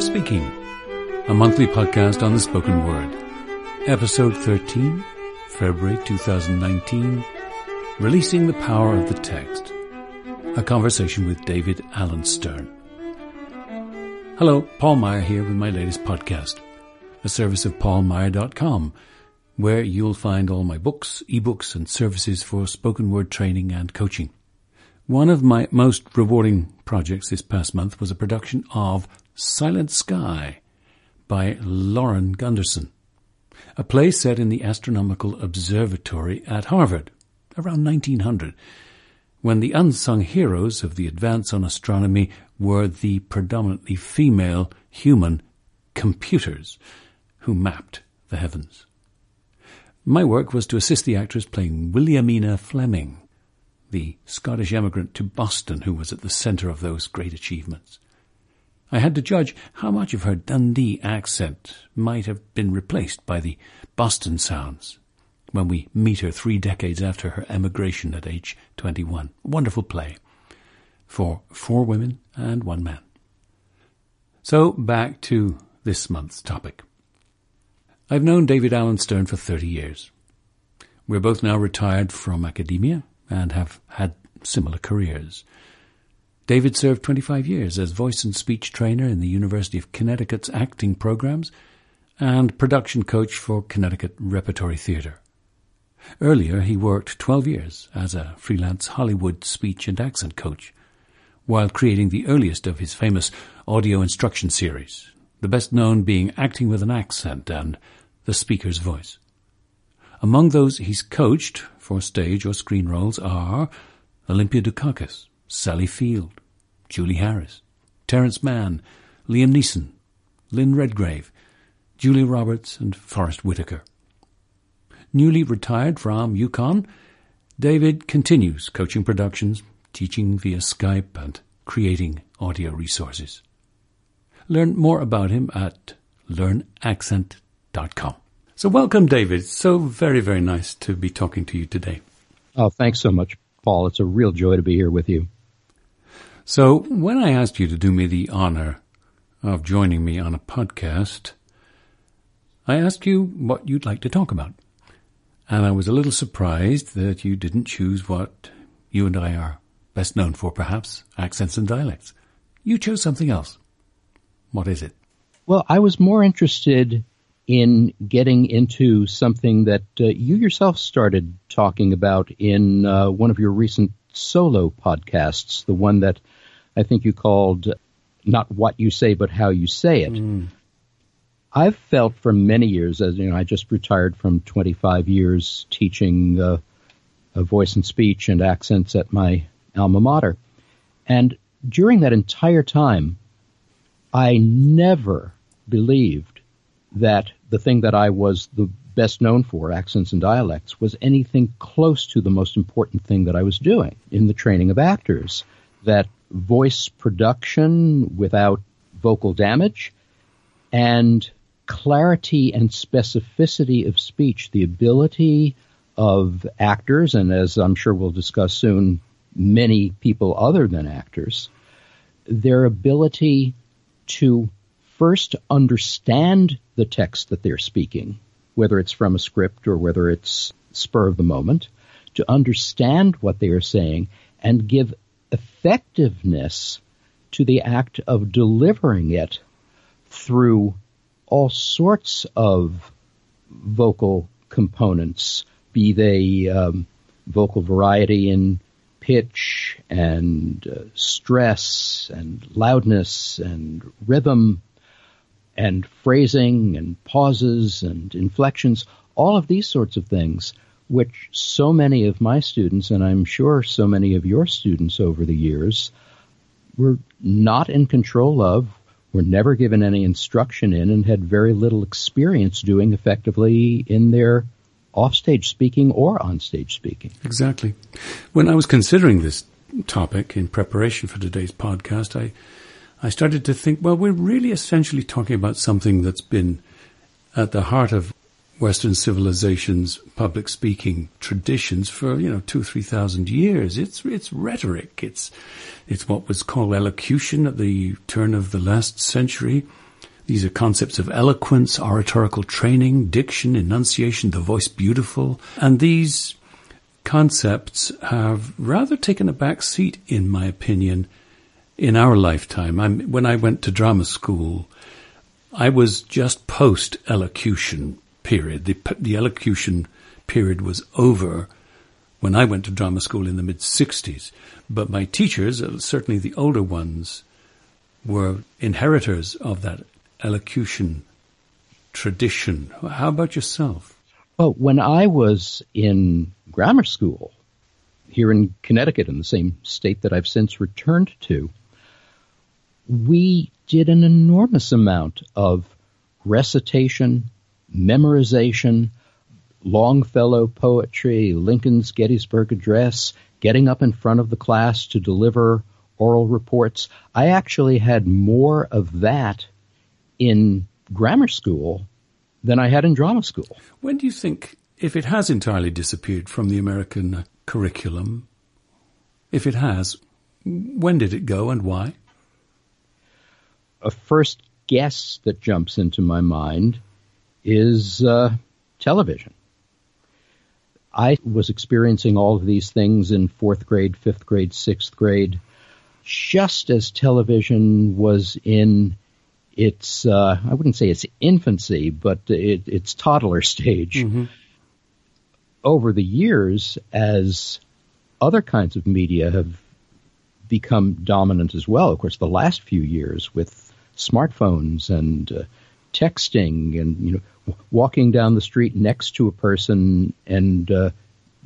of Speaking, a monthly podcast on the spoken word. Episode 13, February 2019, Releasing the Power of the Text. A conversation with David Alan Stern. Hello, Paul Meier here with my latest podcast, a service of paulmeier.com, where you'll find all my books, ebooks, and services for spoken word training and coaching. One of my most rewarding projects this past month was a production of Silent Sky by Lauren Gunderson, a play set in the Astronomical Observatory at Harvard around 1900, when the unsung heroes of the advance on astronomy were the predominantly female human computers who mapped the heavens. My work was to assist the actress playing Williamina Fleming, the Scottish emigrant to Boston who was at the centre of those great achievements. I had to judge how much of her Dundee accent might have been replaced by the Boston sounds when we meet her three decades after her emigration at age 21. Wonderful play for four women and one man. So back to this month's topic. I've known David Alan Stern for 30 years. We're both now retired from academia and have had similar careers. David served 25 years as voice and speech trainer in the University of Connecticut's acting programs and production coach for Connecticut Repertory Theatre. Earlier, he worked 12 years as a freelance Hollywood speech and accent coach, while creating the earliest of his famous audio instruction series, the best known being Acting with an Accent and The Speaker's Voice. Among those he's coached for stage or screen roles are Olympia Dukakis, Sally Field, Julie Harris, Terence Mann, Liam Neeson, Lynn Redgrave, Julia Roberts, and Forest Whitaker. Newly retired from UConn, David continues coaching productions, teaching via Skype, and creating audio resources. Learn more about him at learnaccent.com. So welcome, David. So very, very nice to be talking to you today. Oh, thanks so much, Paul. It's a real joy to be here with you. So when I asked you to do me the honor of joining me on a podcast, I asked you what you'd like to talk about. And I was a little surprised that you didn't choose what you and I are best known for, perhaps, accents and dialects. You chose something else. What is it? Well, I was more interested in getting into something that uh, you yourself started talking about in uh, one of your recent solo podcasts, the one that I think you called Not What You Say, but How You Say It. Mm. I've felt for many years, as you know, I just retired from 25 years teaching uh, voice and speech and accents at my alma mater. And during that entire time, I never believed that the thing that I was the best known for, accents and dialects, was anything close to the most important thing that I was doing in the training of actors. That voice production without vocal damage and clarity and specificity of speech, the ability of actors, and as I'm sure we'll discuss soon, many people other than actors, their ability to first understand the text that they're speaking, whether it's from a script or whether it's spur of the moment, to understand what they are saying and give effectiveness to the act of delivering it through all sorts of vocal components, be they um, vocal variety in pitch and uh, stress and loudness and rhythm and phrasing and pauses and inflections, all of these sorts of things, which so many of my students, and I'm sure so many of your students over the years, were not in control of, were never given any instruction in, and had very little experience doing effectively in their offstage speaking or onstage speaking. Exactly. When I was considering this topic in preparation for today's podcast, I I started to think, well, we're really essentially talking about something that's been at the heart of Western civilization's public speaking traditions for, you know, two, three thousand years. It's, it's rhetoric. It's, it's what was called elocution at the turn of the last century. These are concepts of eloquence, oratorical training, diction, enunciation, the voice beautiful, and these concepts have rather taken a back seat, in my opinion, in our lifetime. I'm, when I went to drama school, I was just post elocution period. The, the elocution period was over when I went to drama school in the mid 60s. But my teachers, uh, certainly the older ones, were inheritors of that elocution tradition. How about yourself? Well, when I was in grammar school here in Connecticut, in the same state that I've since returned to, we did an enormous amount of recitation, memorization, Longfellow poetry, Lincoln's Gettysburg Address, getting up in front of the class to deliver oral reports. I actually had more of that in grammar school than I had in drama school. When do you think, if it has entirely disappeared from the American curriculum, if it has, when did it go and why? A first guess that jumps into my mind is uh, television. I was experiencing all of these things in fourth grade, fifth grade, sixth grade, just as television was in its, uh, I wouldn't say its infancy, but it, its toddler stage. Mm-hmm. Over the years, as other kinds of media have become dominant as well, of course, the last few years with smartphones and uh, texting and, you know, walking down the street next to a person and uh,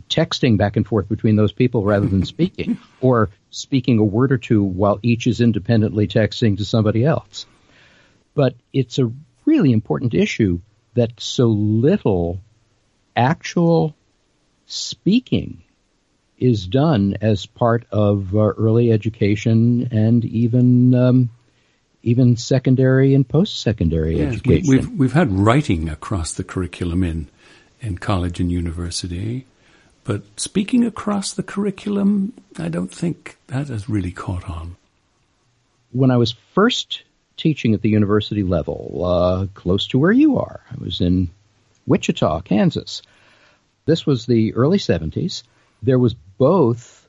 texting back and forth between those people rather than speaking, or speaking a word or two while each is independently texting to somebody else. But it's a really important issue that so little actual speaking is done as part of uh, early education and even um, even secondary and post-secondary yes, education. We've we've had writing across the curriculum in in college and university, but speaking across the curriculum, I don't think that has really caught on. When I was first teaching at the university level, uh, close to where you are, I was in Wichita, Kansas. This was the early 70s. There was both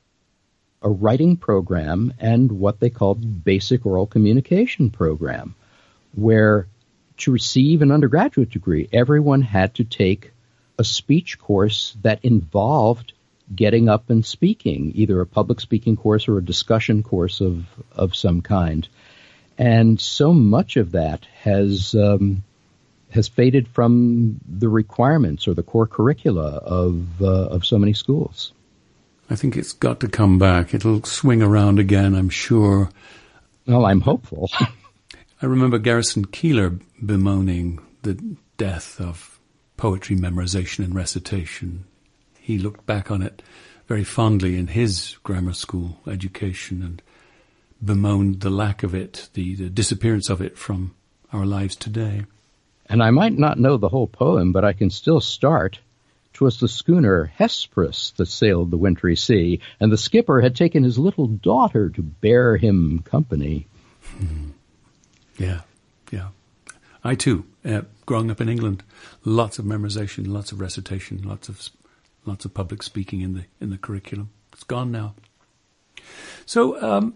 a writing program and what they called basic oral communication program, where to receive an undergraduate degree, everyone had to take a speech course that involved getting up and speaking, either a public speaking course or a discussion course of, of some kind. And so much of that has um, has faded from the requirements or the core curricula of uh, of so many schools. I think it's got to come back. It'll swing around again, I'm sure. Well, I'm hopeful. I remember Garrison Keillor bemoaning the death of poetry memorization and recitation. He looked back on it very fondly in his grammar school education and bemoaned the lack of it, the, the disappearance of it from our lives today. And I might not know the whole poem, but I can still start 'Twas the schooner Hesperus that sailed the wintry sea, and the skipper had taken his little daughter to bear him company. Hmm. Yeah, yeah. I too, uh, growing up in England, lots of memorization, lots of recitation, lots of lots of public speaking in the in the curriculum. It's gone now. So um,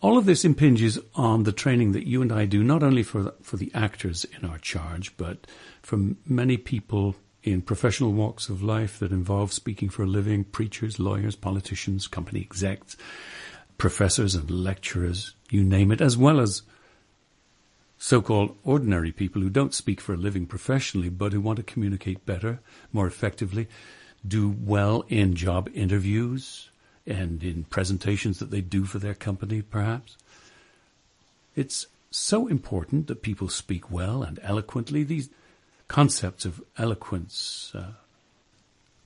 all of this impinges on the training that you and I do, not only for the, for the actors in our charge, but for many people in professional walks of life that involve speaking for a living, preachers, lawyers, politicians, company execs, professors and lecturers, you name it, as well as so-called ordinary people who don't speak for a living professionally, but who want to communicate better, more effectively, do well in job interviews and in presentations that they do for their company, perhaps. It's so important that people speak well and eloquently. These concepts of eloquence uh,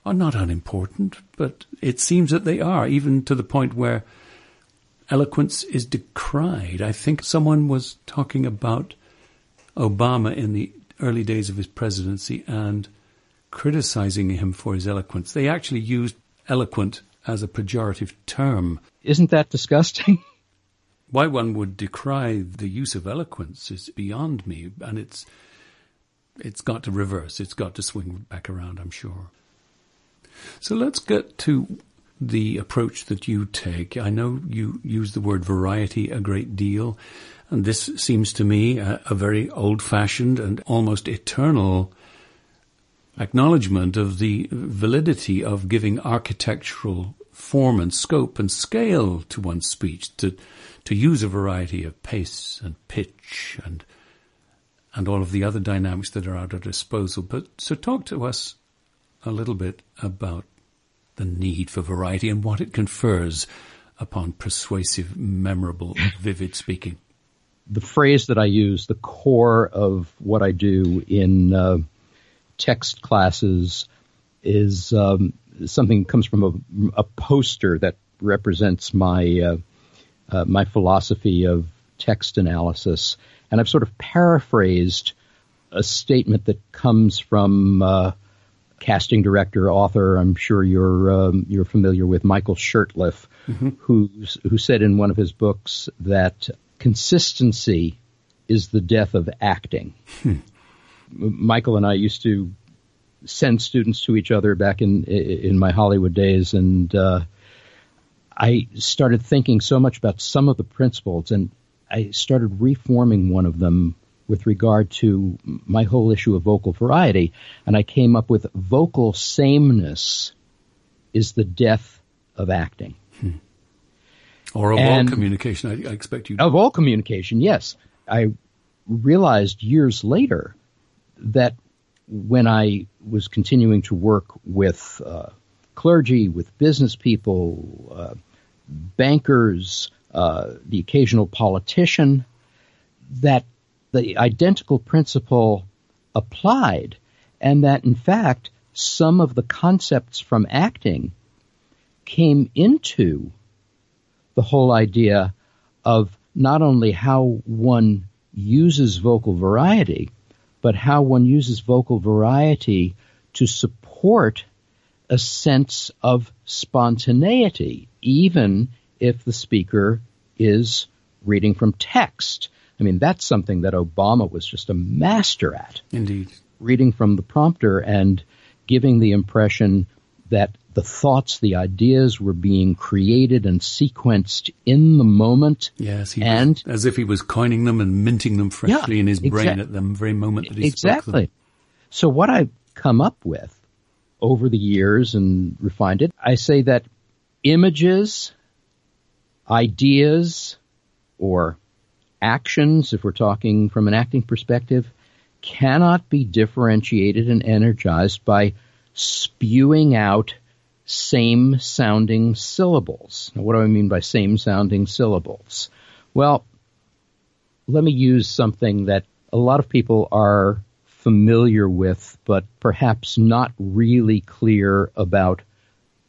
are not unimportant, but it seems that they are, even to the point where eloquence is decried. I think someone was talking about Obama in the early days of his presidency and criticizing him for his eloquence. They actually used eloquent as a pejorative term. Isn't that disgusting? Why one would decry the use of eloquence is beyond me, and it's it's got to reverse. It's got to swing back around. I'm sure. So let's get to the approach that you take. I know you use the word variety a great deal, and this seems to me a, a very old-fashioned and almost eternal acknowledgement of the validity of giving architectural form and scope and scale to one's speech, to, to use a variety of pace and pitch and, and all of the other dynamics that are at our disposal. But so talk to us a little bit about the need for variety and what it confers upon persuasive, memorable, vivid speaking. The phrase that I use, the core of what I do in uh, text classes is um, something that comes from a, a, poster that represents my uh, uh, my philosophy of text analysis, and I've sort of paraphrased a statement that comes from uh, casting director, author. I'm sure you're um, you're familiar with Michael Shurtleff, mm-hmm. who who said in one of his books that consistency is the death of acting. Hmm. Michael and I used to send students to each other back in in my Hollywood days, and uh, I started thinking so much about some of the principles, and I started reforming one of them with regard to my whole issue of vocal variety, and I came up with vocal sameness is the death of acting. Hmm. Or of and all communication, I, I expect you. To. Of all communication, yes. I realized years later that when I was continuing to work with uh, clergy, with business people, uh, bankers, uh, the occasional politician, that the identical principle applied, and that in fact some of the concepts from acting came into the whole idea of not only how one uses vocal variety, but how one uses vocal variety to support a sense of spontaneity, even if the speaker is reading from text. I mean, that's something that Obama was just a master at. Indeed. Reading from the prompter and giving the impression that the thoughts, the ideas were being created and sequenced in the moment. Yes, and was, as if he was coining them and minting them freshly yeah, in his brain at the very moment that he spoke. Yeah. exactly. So what I've come up with over the years and refined it, I say that images, ideas, or actions, if we're talking from an acting perspective, cannot be differentiated and energized by spewing out same sounding syllables. Now, what do I mean by same sounding syllables? Well, let me use something that a lot of people are familiar with, but perhaps not really clear about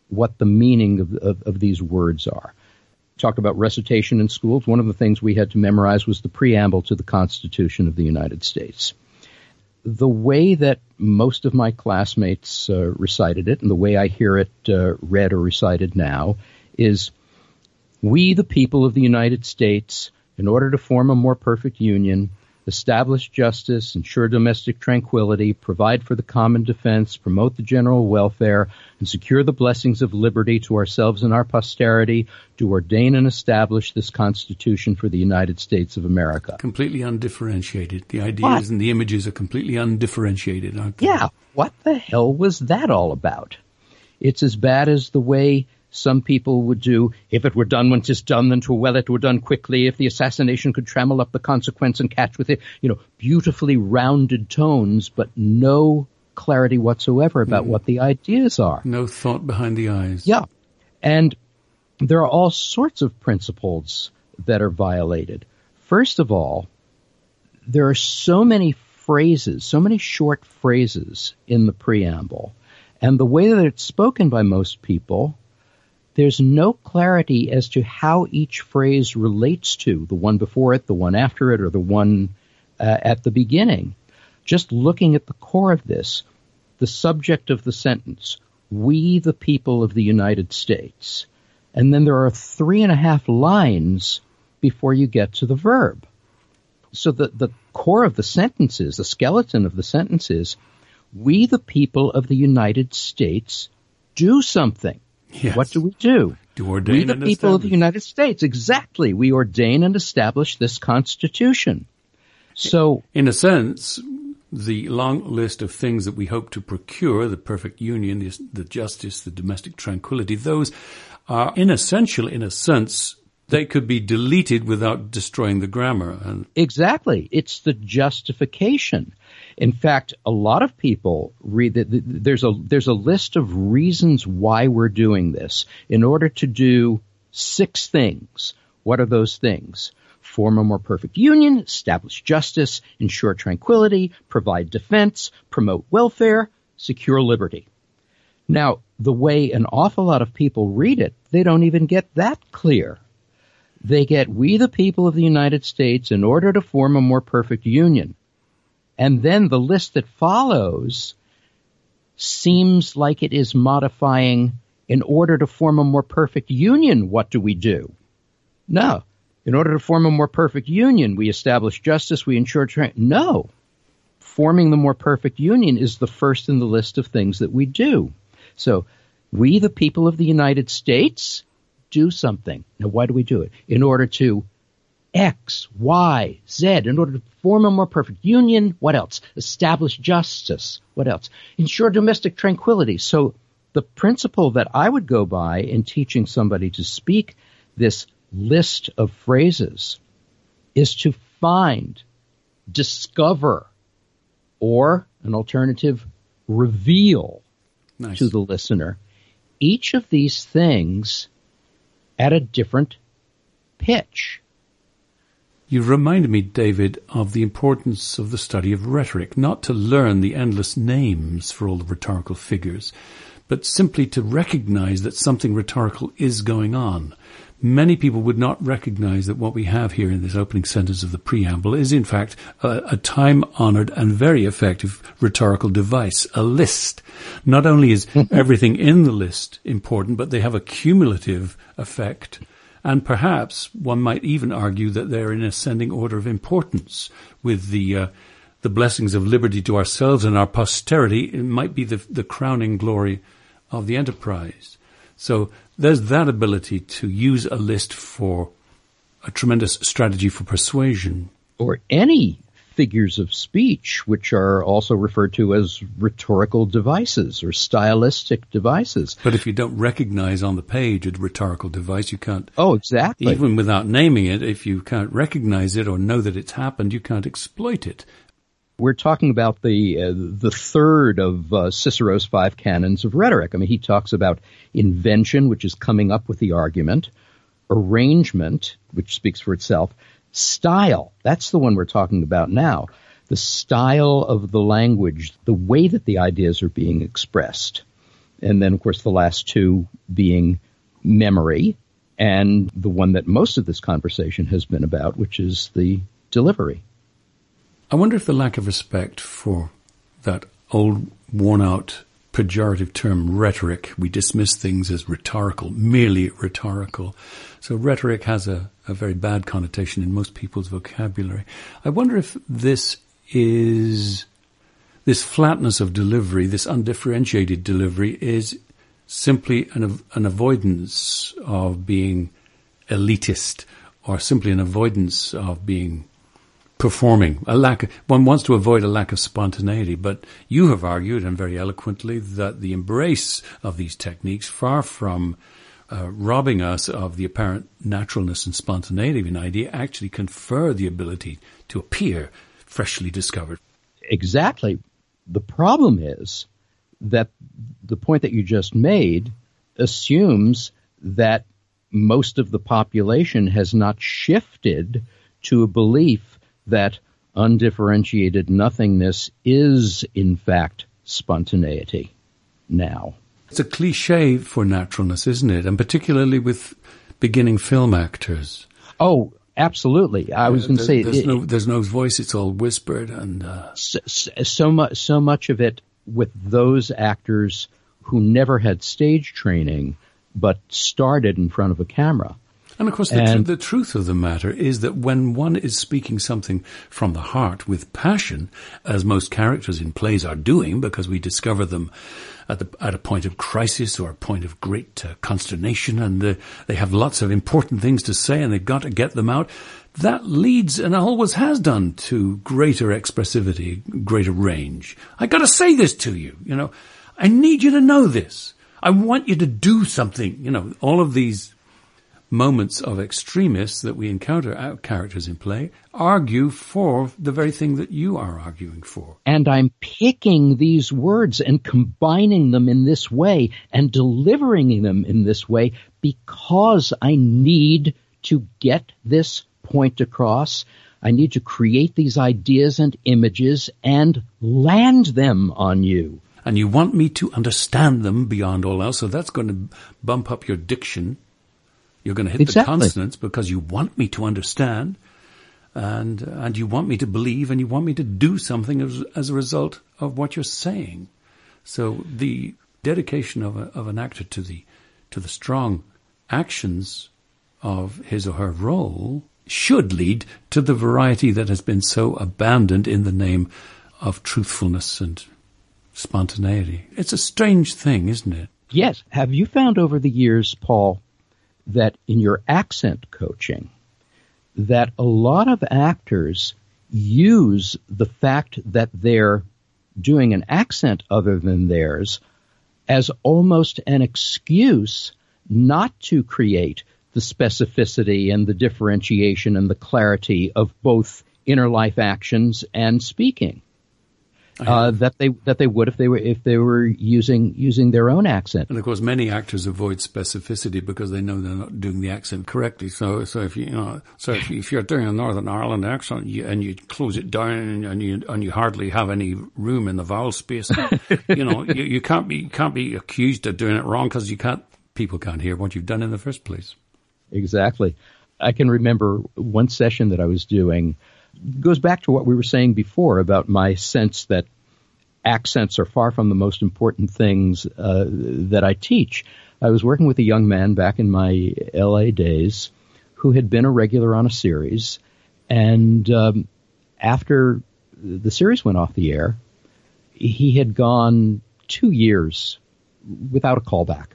what the meaning of, of, of these words are. Talk about recitation in schools. One of the things we had to memorize was the preamble to the Constitution of the United States the way that most of my classmates uh, recited it and the way I hear it uh, read or recited now is we, the people of the United States, in order to form a more perfect union, establish justice, ensure domestic tranquility, provide for the common defense, promote the general welfare, and secure the blessings of liberty to ourselves and our posterity, to ordain and establish this Constitution for the United States of America. Completely undifferentiated. The ideas what? and the images are completely undifferentiated, aren't they? Yeah. What the hell was that all about? It's as bad as the way some people would do, if it were done when 'tis done, Then 'twere well it were done quickly, if the assassination could trammel up the consequence and catch with it, you know, beautifully rounded tones, but no clarity whatsoever about mm what the ideas are. No thought behind the eyes. Yeah. And there are all sorts of principles that are violated. First of all, there are so many phrases, so many short phrases in the preamble. And the way that it's spoken by most people there's no clarity as to how each phrase relates to the one before it, the one after it, or the one uh, at the beginning. Just looking at the core of this, the subject of the sentence, we the people of the United States. And then there are three and a half lines before you get to the verb. So the, the core of the sentence is, the skeleton of the sentence is, we the people of the United States do something. Yes. What do we do? To ordain we the people of the. United States, exactly. We ordain and establish this Constitution. So In a sense, the long list of things that we hope to procure, the perfect union, the, the justice, the domestic tranquility, those are inessential in a sense. They could be deleted without destroying the grammar. And Exactly. It's the justification. In fact, a lot of people read that there's a there's a list of reasons why we're doing this in order to do six things. What are those things? Form a more perfect union, establish justice, ensure tranquility, provide defense, promote welfare, secure liberty. Now, the way an awful lot of people read it, they don't even get that clear they get we the people of the United States in order to form a more perfect union. And then the list that follows seems like it is modifying in order to form a more perfect union, what do we do? No. In order to form a more perfect union, we establish justice, we ensure tra- no. Forming the more perfect union is the first in the list of things that we do. So, we the people of the United States do something. Now, why do we do it? In order to X, Y, Z, in order to form a more perfect union. What else? Establish justice. What else? Ensure domestic tranquility. So the principle that I would go by in teaching somebody to speak this list of phrases is to find, discover, or an alternative, reveal nice. to the listener each of these things at a different pitch. You reminded me, David, of the importance of the study of rhetoric, not to learn the endless names for all the rhetorical figures, but simply to recognize that something rhetorical is going on. Many people would not recognize that what we have here in this opening sentence of the preamble is in fact a, a time-honored and very effective rhetorical device, a list. Not only is everything in the list important, but they have a cumulative effect and perhaps one might even argue that they're in ascending order of importance with the uh, the blessings of liberty to ourselves and our posterity. It might be the the crowning glory of the enterprise. So there's that ability to use a list for a tremendous strategy for persuasion. Or any figures of speech, which are also referred to as rhetorical devices or stylistic devices. But if you don't recognize on the page a rhetorical device, you can't. Oh, exactly. Even without naming it, if you can't recognize it or know that it's happened, you can't exploit it. We're talking about the uh, the third of uh, Cicero's five canons of rhetoric. I mean, he talks about invention, which is coming up with the argument, arrangement, which speaks for itself, style. That's the one we're talking about now. The style of the language, the way that the ideas are being expressed. And then, of course, the last two being memory and the one that most of this conversation has been about, which is the delivery. I wonder if the lack of respect for that old, worn out, pejorative term rhetoric, we dismiss things as rhetorical, merely rhetorical. So rhetoric has a, a very bad connotation in most people's vocabulary. I wonder if this is, this flatness of delivery, this undifferentiated delivery is simply an, an avoidance of being elitist or simply an avoidance of being performing. A lack of, one wants to avoid a lack of spontaneity but you have argued and very eloquently that the embrace of these techniques far from uh, robbing us of the apparent naturalness and spontaneity of an idea actually confer the ability to appear freshly discovered. Exactly. The problem is that the point that you just made assumes that most of the population has not shifted to a belief that undifferentiated nothingness is in fact spontaneity now. It's a cliche for naturalness, isn't it? And particularly with beginning film actors. Oh, absolutely. I was going to say there's, it, no, there's no voice; it's all whispered, and uh... so, so much so much of it with those actors who never had stage training but started in front of a camera. And of course, the, tr- the, truth of the matter is that when one is speaking something from the heart with passion, as most characters in plays are doing, because we discover them at, the, at a point of crisis or a point of great uh, consternation, and uh, they have lots of important things to say, and they've got to get them out. That leads, and always has done, to greater expressivity, greater range. I got to say this to you. You know, I need you to know this. I want you to do something. You know, all of these moments of extremists that we encounter our characters in play argue for the very thing that you are arguing for. And I'm picking these words and combining them in this way and delivering them in this way because I need to get this point across. I need to create these ideas and images and land them on you. And you want me to understand them beyond all else, so that's going to bump up your diction you're going to hit exactly. the consonants because you want me to understand and, and you want me to believe and you want me to do something as, as a result of what you're saying. So the dedication of, a, of an actor to the, to the strong actions of his or her role should lead to the variety that has been so abandoned in the name of truthfulness and spontaneity. It's a strange thing, isn't it? Yes. Have you found over the years, Paul, that in your accent coaching, that a lot of actors use the fact that they're doing an accent other than theirs as almost an excuse not to create the specificity and the differentiation and the clarity of both inner life actions and speaking uh, that they that they would if they were if they were using using their own accent. And of course, many actors avoid specificity because they know they're not doing the accent correctly. So so if you, you know so if, if you're doing a Northern Ireland accent you, and you close it down and you and you hardly have any room in the vowel space, you know you, you can't be you can't be accused of doing it wrong because you can't people can't hear what you've done in the first place. Exactly. I can remember one session that I was doing goes back to what we were saying before about my sense that accents are far from the most important things uh, that I teach. I was working with a young man back in my LA days who had been a regular on a series, and um, after the series went off the air, he had gone two years without a callback.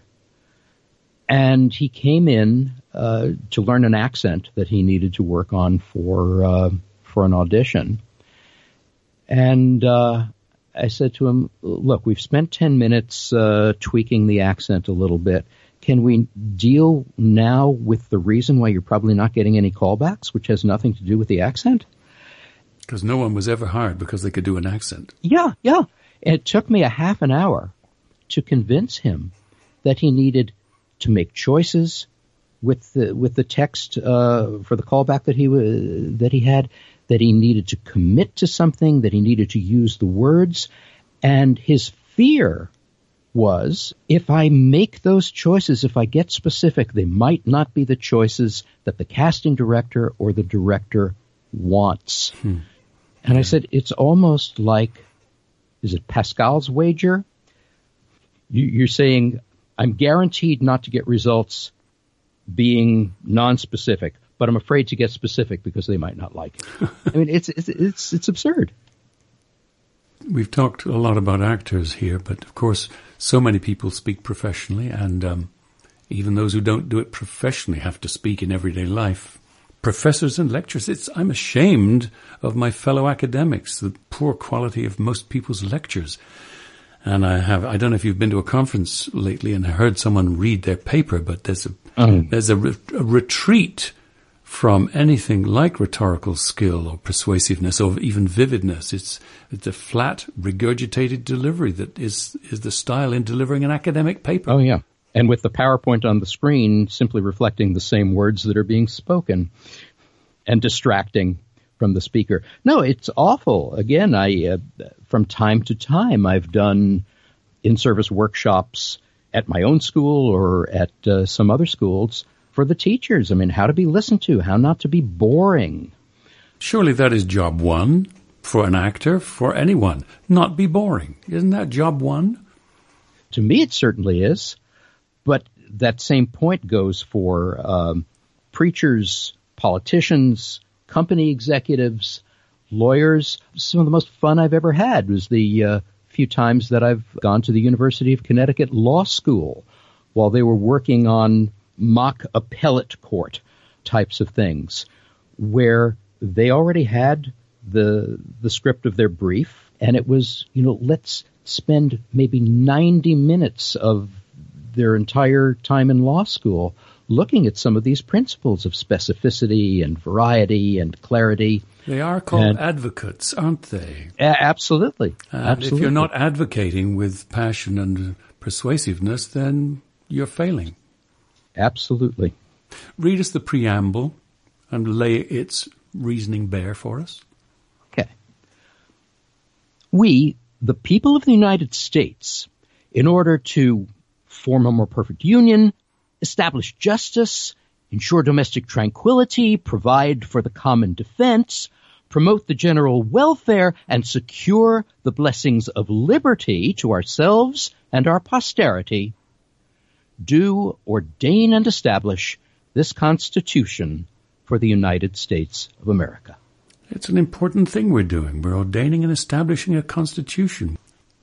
And he came in uh, to learn an accent that he needed to work on for uh, for an audition. And uh, I said to him, "Look, we've spent ten minutes uh, tweaking the accent a little bit. Can we deal now with the reason why you're probably not getting any callbacks, which has nothing to do with the accent?" Because no one was ever hired because they could do an accent. Yeah, yeah. It took me a half an hour to convince him that he needed to make choices with the with the text uh, for the callback that he that he had that he needed to commit to something, that he needed to use the words. And his fear was if I make those choices, if I get specific, they might not be the choices that the casting director or the director wants. Hmm. And I said, it's almost like, is it Pascal's wager? You, are saying, I'm guaranteed not to get results being non-specific but I'm afraid to get specific because they might not like it. I mean, it's, it's, it's, it's absurd. We've talked a lot about actors here, but of course, so many people speak professionally, and um, even those who don't do it professionally have to speak in everyday life. Professors and lecturers, it's, I'm ashamed of my fellow academics, the poor quality of most people's lectures. And I have, I don't know if you've been to a conference lately and heard someone read their paper, but there's a, um. there's a, re- a retreat from anything like rhetorical skill or persuasiveness or even vividness. It's, it's a flat, regurgitated delivery that is, is the style in delivering an academic paper. Oh, yeah. And with the PowerPoint on the screen simply reflecting the same words that are being spoken and distracting from the speaker. No, it's awful. Again, I, uh, from time to time, I've done in-service workshops at my own school or at uh, some other schools for the teachers. I mean, how to be listened to, how not to be boring. Surely that is job one for an actor, for anyone. Not be boring. Isn't that job one? To me, it certainly is. But that same point goes for um, preachers, politicians, company executives, lawyers. Some of the most fun I've ever had was the uh, few times that I've gone to the University of Connecticut Law School while they were working on mock appellate court types of things where they already had the the script of their brief and it was you know let's spend maybe 90 minutes of their entire time in law school looking at some of these principles of specificity and variety and clarity. They are called and, advocates, aren't they? A- absolutely. And absolutely. if you're not advocating with passion and persuasiveness, then you're failing. Absolutely. Read us the preamble and lay its reasoning bare for us. Okay. We, the people of the United States, in order to form a more perfect union, establish justice, ensure domestic tranquility, provide for the common defense, promote the general welfare, and secure the blessings of liberty to ourselves and our posterity, do ordain and establish this Constitution for the United States of America. It's an important thing we're doing. We're ordaining and establishing a constitution.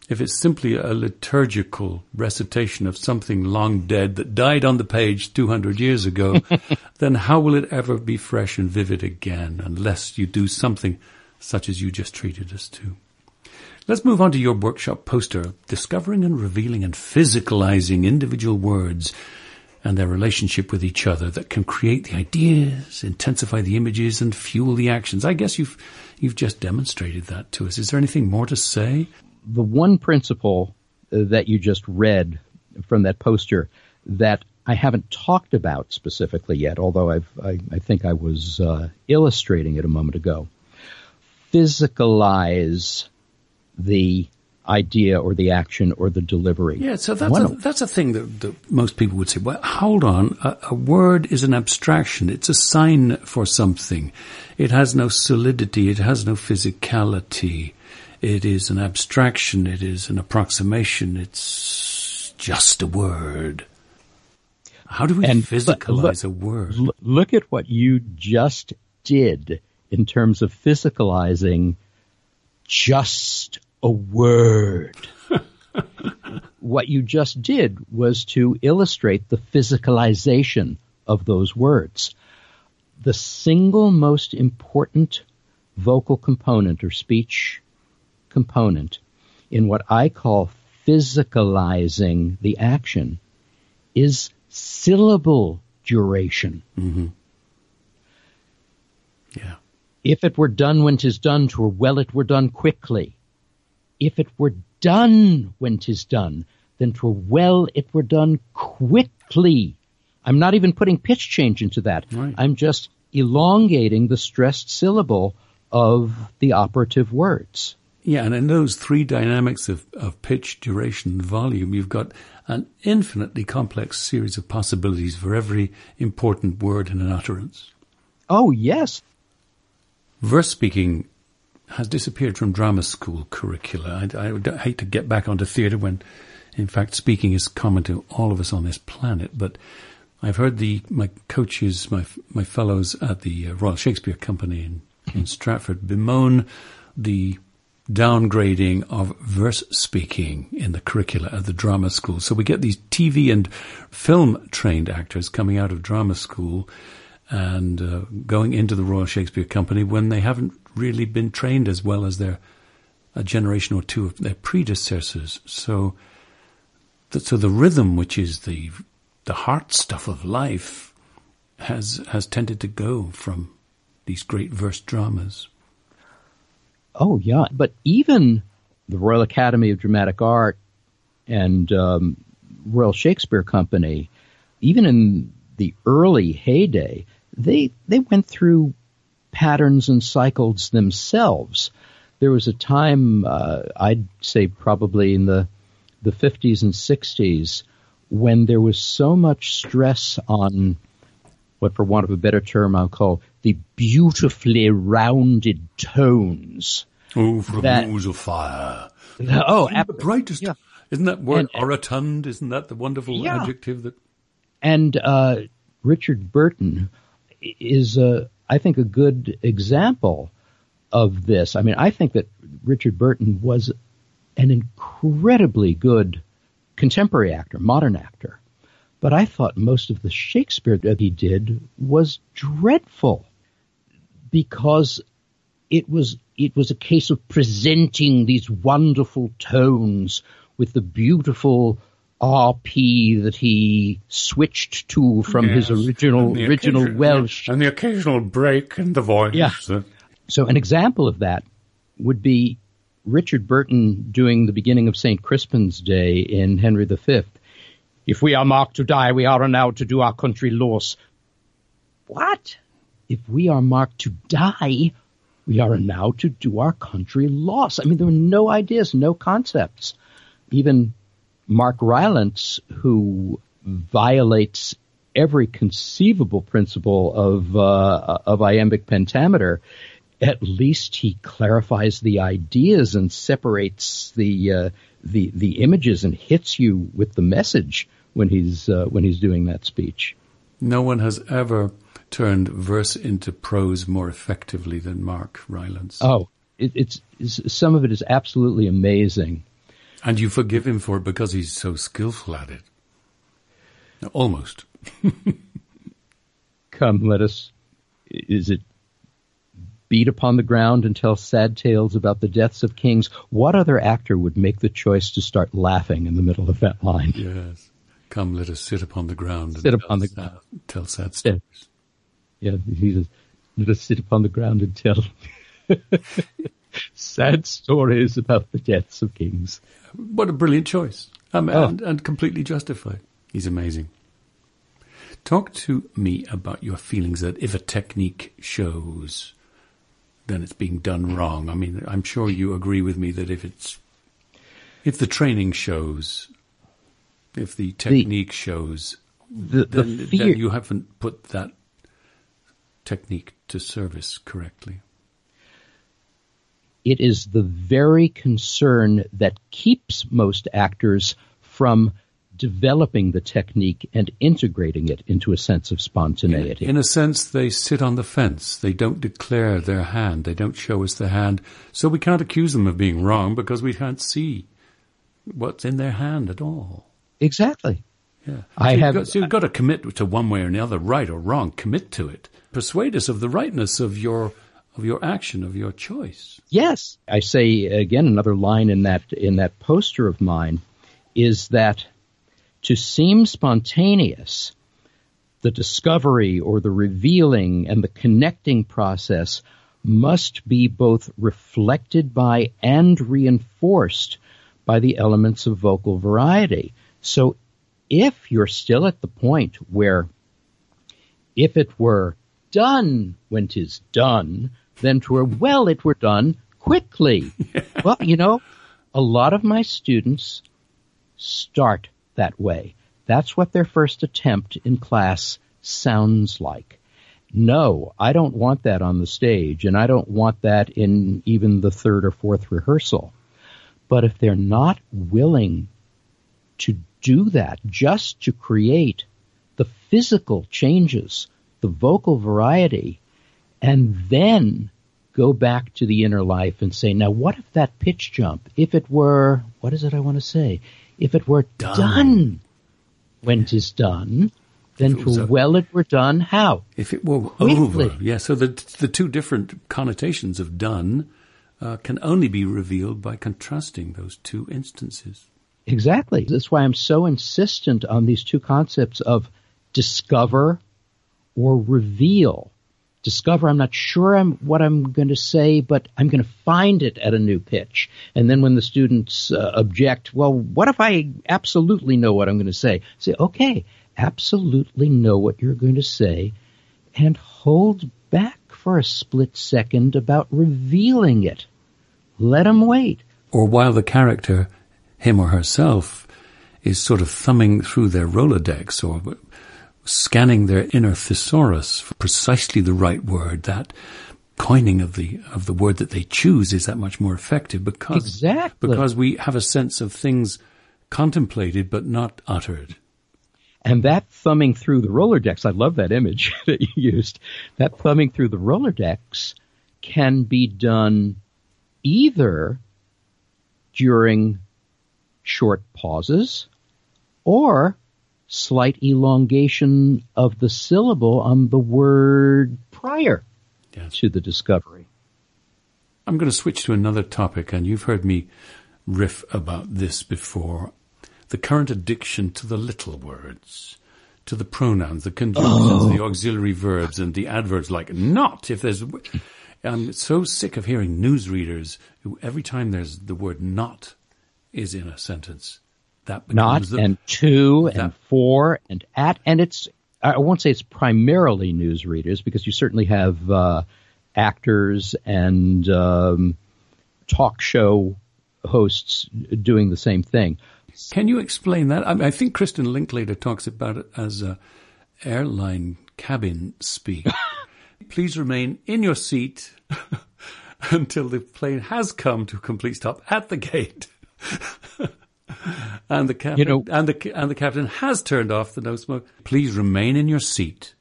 If it's simply a liturgical recitation of something long dead that died on the page 200 years ago, then how will it ever be fresh and vivid again unless you do something such as you just treated us to? Let's move on to your workshop poster, discovering and revealing and physicalizing individual words and their relationship with each other that can create the ideas, intensify the images, and fuel the actions. I guess you've you've just demonstrated that to us. Is there anything more to say? The one principle uh, that you just read from that poster that I haven't talked about specifically yet, although I, I think I was uh, illustrating it a moment ago. Physicalize the idea or the action or the delivery. Yeah, so that's a, that's a thing that, that, most people would say. Well, hold on, a, a, word is an abstraction. It's a sign for something. It has no solidity. It has no physicality. It is an abstraction. It is an approximation. It's just a word. How do we and, physicalize look, a word? Look at what you just did in terms of physicalizing just a word. what you just did was to illustrate the physicalization of those words. The single most important vocal component or speech component in what I call physicalizing the action is syllable duration. Mm-hmm. Yeah. If it were done when 'tis done, 'twere well it were done quickly if it were done when 'tis done, then 'twere well it were done quickly. I'm not even putting pitch change into that. Right. I'm just elongating the stressed syllable of the operative words. Yeah, and in those three dynamics of, of pitch, duration, and volume, you've got an infinitely complex series of possibilities for every important word in an utterance. Oh, yes. Verse speaking has disappeared from drama school curricula. I, I, hate to get back onto theatre when, in fact, speaking is common to all of us on this planet. But I've heard the my coaches, my my fellows at the uh, Royal Shakespeare Company in, in Stratford bemoan the downgrading of verse speaking in the curricula at the drama school. So we get these TV and film trained actors coming out of drama school and uh, going into the Royal Shakespeare Company when they haven't really been trained as well as their a generation or two of their predecessors. So, so the rhythm, which is the the heart stuff of life, has has tended to go from these great verse dramas. Oh yeah, but even the Royal Academy of Dramatic Art and um, Royal Shakespeare Company, even in the early heyday, they they went through patterns and cycles themselves. There was a time, uh, I'd say probably in the the 50s and 60s, when there was so much stress on what, for want of a better term, I'll call the beautifully rounded tones. Oh, from that, of fire. Oh, ab- the brightest. Yeah. Isn't that word and, orotund? Isn't that the wonderful yeah. adjective that? And uh, Richard Burton is, a, I think, a good example of this. I mean, I think that Richard Burton was an incredibly good contemporary actor, modern actor. But I thought most of the Shakespeare that he did was dreadful because it was it was a case of presenting these wonderful tones with the beautiful RP that he switched to from yes, his original original Welsh and the occasional break in the voice. Yeah. So an example of that would be Richard Burton doing the beginning of St. Crispin's Day in Henry V. If we are marked to die, we are now to do our country loss. What? If we are marked to die, we are now to do our country loss. I mean, there were no ideas, no concepts. Even Mark Rylance, who violates every conceivable principle of uh, of iambic pentameter, at least he clarifies the ideas and separates the uh, the the images and hits you with the message when he's uh, when he's doing that speech. No one has ever turned verse into prose more effectively than Mark Rylance. Oh, it, it's, it's some of it is absolutely amazing. And you forgive him for it because he's so skillful at it. Almost. Come, let us. Is it beat upon the ground and tell sad tales about the deaths of kings? What other actor would make the choice to start laughing in the middle of that line? Yes. Come, let us sit upon the ground. Sit upon the ground. Tell sad stories. Yeah, yeah he says, let us sit upon the ground and tell sad stories about the deaths of kings. What a brilliant choice. Um, oh. and, and completely justified. He's amazing. Talk to me about your feelings that if a technique shows, then it's being done wrong. I mean, I'm sure you agree with me that if it's if the training shows if the technique the, shows, the, the fear, then you haven't put that technique to service correctly. It is the very concern that keeps most actors from developing the technique and integrating it into a sense of spontaneity. In, in, a sense, they sit on the fence. They don't declare their hand. They don't show us the hand. So we can't accuse them of being wrong because we can't see what's in their hand at all. Exactly. Yeah. I so have. You've got, so you've got to commit to one way or another, right or wrong. Commit to it. Persuade us of the rightness of your of your action, of your choice. Yes, I say again. Another line in that in that poster of mine is that to seem spontaneous, the discovery or the revealing and the connecting process must be both reflected by and reinforced by the elements of vocal variety. So if you're still at the point where if it were done when 'tis done, then 'twere well it were done quickly. well, you know, a lot of my students start that way. That's what their first attempt in class sounds like. No, I don't want that on the stage, and I don't want that in even the third or fourth rehearsal. But if they're not willing to do that just to create the physical changes, the vocal variety, and then go back to the inner life and say, now what if that pitch jump, if it were, what is it I want to say? If it were done, done when 'tis done, then for well it were done how? If it were Quickly. over. Yeah, so the, the two different connotations of done uh, can only be revealed by contrasting those two instances. Exactly. That's why I'm so insistent on these two concepts of discover or reveal. Discover, I'm not sure I'm, what I'm going to say, but I'm going to find it at a new pitch. And then when the students uh, object, well, what if I absolutely know what I'm going to say? Say, okay, absolutely know what you're going to say and hold back for a split second about revealing it. Let them wait. Or while the character him or herself is sort of thumbing through their Rolodex or scanning their inner thesaurus for precisely the right word, that coining of the of the word that they choose is that much more effective because exactly. because we have a sense of things contemplated but not uttered. And that thumbing through the Rolodex, I love that image that you used. That thumbing through the Rolodex can be done either during short pauses or slight elongation of the syllable on the word prior to the discovery. I'm going to switch to another topic, and you've heard me riff about this before. The current addiction to the little words, to the pronouns, the conjunctions, oh. the auxiliary verbs, and the adverbs like not. If there's, I'm so sick of hearing newsreaders who every time there's the word not is in a sentence, that not the, and two that, and four and at, and it's I won't say it's primarily newsreaders because you certainly have uh, actors and um, talk show hosts doing the same thing. Can you explain that? I, mean, I think Kristin Linklater talks about it as a airline cabin speak. Please remain in your seat until the plane has come to a complete stop at the gate. and the captain, you know, and the and the captain has turned off the no smoke. Please remain in your seat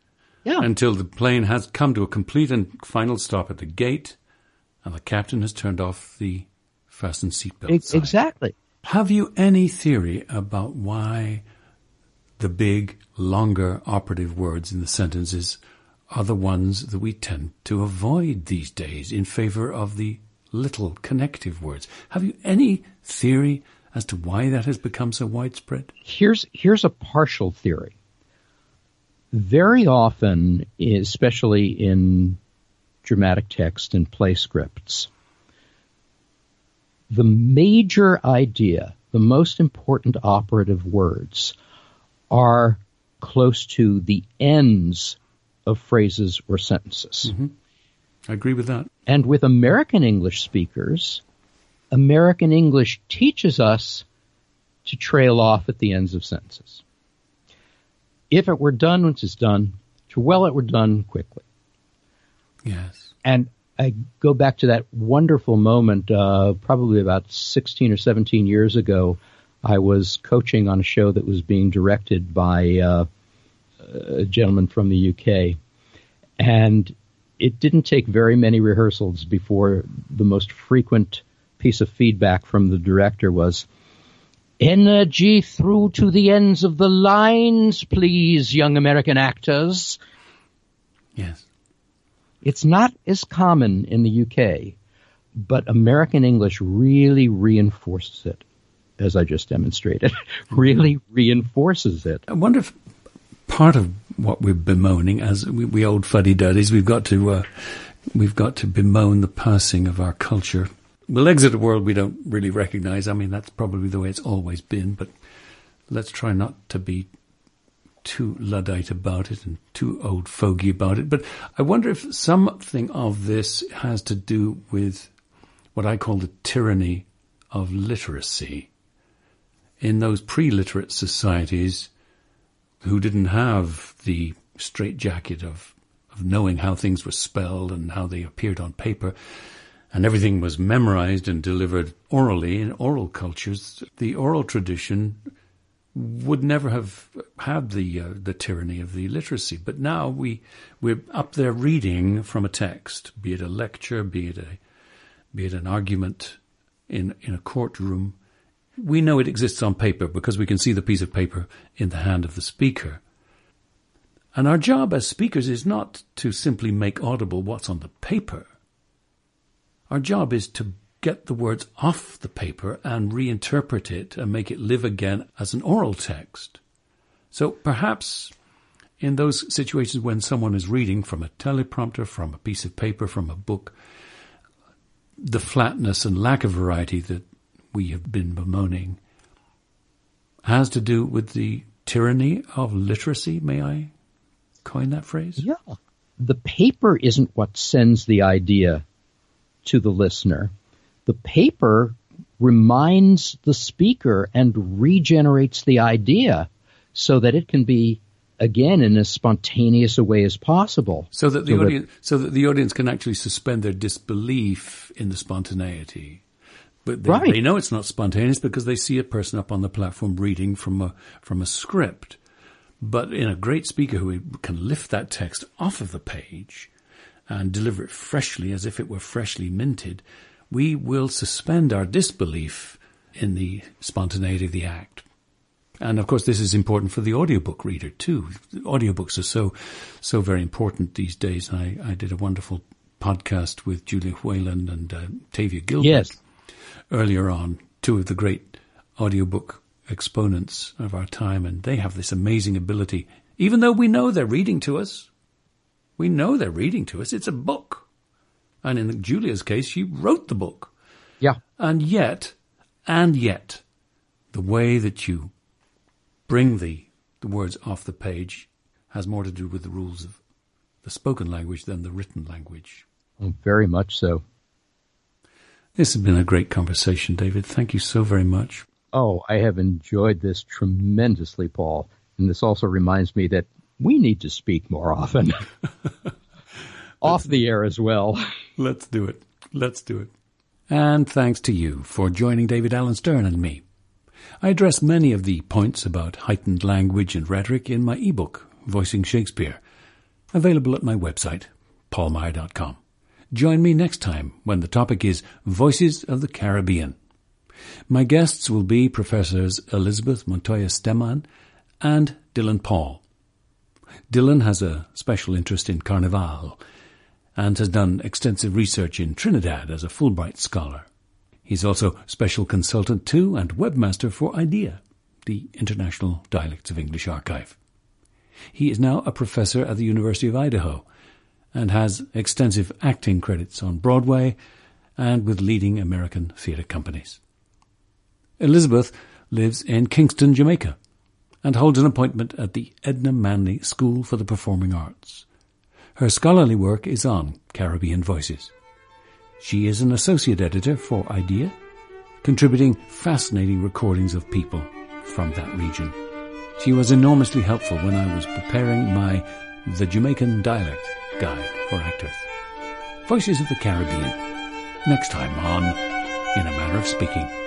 yeah. until the plane has come to a complete and final stop at the gate, and the captain has turned off the fasten seatbelt. exactly. Have you any theory about why the big, longer operative words in the sentences are the ones that we tend to avoid these days in favor of the little connective words? Have you any theory as to why that has become so widespread? Here's here's a partial theory. Very often, especially in dramatic text and play scripts, the major idea, the most important operative words, are close to the ends of phrases or sentences. Mm-hmm. I agree with that. And with American English speakers, American English teaches us to trail off at the ends of sentences. If it were done once it's done, to well it were done quickly. Yes. And I go back to that wonderful moment, uh, probably about 16 or 17 years ago. I was coaching on a show that was being directed by uh, a gentleman from the UK. And it didn't take very many rehearsals before the most frequent piece of feedback from the director was, Energy through to the ends of the lines, please, young American actors. Yes. It's not as common in the UK, but American English really reinforces it, as I just demonstrated. really reinforces it. I wonder if part of what we're bemoaning, as we, we old fuddy duddies, we've got to uh, we've got to bemoan the passing of our culture we'll exit a world we don't really recognize. I mean, that's probably the way it's always been, but let's try not to be too Luddite about it and too old fogey about it. But I wonder if something of this has to do with what I call the tyranny of literacy. In those pre-literate societies who didn't have the straitjacket of, of knowing how things were spelled and how they appeared on paper, and everything was memorized and delivered orally in oral cultures, the oral tradition would never have had the uh, the tyranny of the literacy. But now we we're up there reading from a text, be it a lecture, be it a be it an argument in in a courtroom. We know it exists on paper because we can see the piece of paper in the hand of the speaker. And our job as speakers is not to simply make audible what's on the paper our job is to get the words off the paper and reinterpret it and make it live again as an oral text. So perhaps in those situations when someone is reading from a teleprompter, from a piece of paper, from a book, the flatness and lack of variety that we have been bemoaning has to do with the tyranny of literacy, may I coin that phrase? Yeah. The paper isn't what sends the idea to the listener. The paper reminds the speaker and regenerates the idea so that it can be again in as spontaneous a way as possible. So that the so audience that, so that the audience can actually suspend their disbelief in the spontaneity. But they, right. they know it's not spontaneous because they see a person up on the platform reading from a from a script. But in a great speaker who can lift that text off of the page and deliver it freshly as if it were freshly minted, we will suspend our disbelief in the spontaneity of the act. And of course, this is important for the audiobook reader too. Audiobooks are so, so very important these days. I, I did a wonderful podcast with Julia Whelan and uh, Tavia Gilbert Yes. earlier on, two of the great audiobook exponents of our time, and they have this amazing ability, even though we know they're reading to us. We know they're reading to us. It's a book. And in Julia's case, she wrote the book. Yeah. And yet, and yet, the way that you bring the, the words off the page has more to do with the rules of the spoken language than the written language. Oh, very much so. This has been a great conversation, David. Thank you so very much. Oh, I have enjoyed this tremendously, Paul. And this also reminds me that we need to speak more often. Off the air as well. Let's do it. Let's do it. And thanks to you for joining David Alan Stern and me. I address many of the points about heightened language and rhetoric in my ebook, Voicing Shakespeare, available at my website, paulmeier.com. Join me next time when the topic is Voices of the Caribbean. My guests will be Professors Elizabeth Montoya Stemann and Dylan Paul. Dylan has a special interest in Carnival and has done extensive research in Trinidad as a Fulbright scholar. He's also special consultant to and webmaster for IDEA, the International Dialects of English Archive. He is now a professor at the University of Idaho and has extensive acting credits on Broadway and with leading American theatre companies. Elizabeth lives in Kingston, Jamaica, and holds an appointment at the Edna Manley School for the Performing Arts. Her scholarly work is on Caribbean voices. She is an associate editor for IDEA, contributing fascinating recordings of people from that region. She was enormously helpful when I was preparing my The Jamaican Dialect Guide for Actors. Voices of the Caribbean. Next time on In a Manner of Speaking.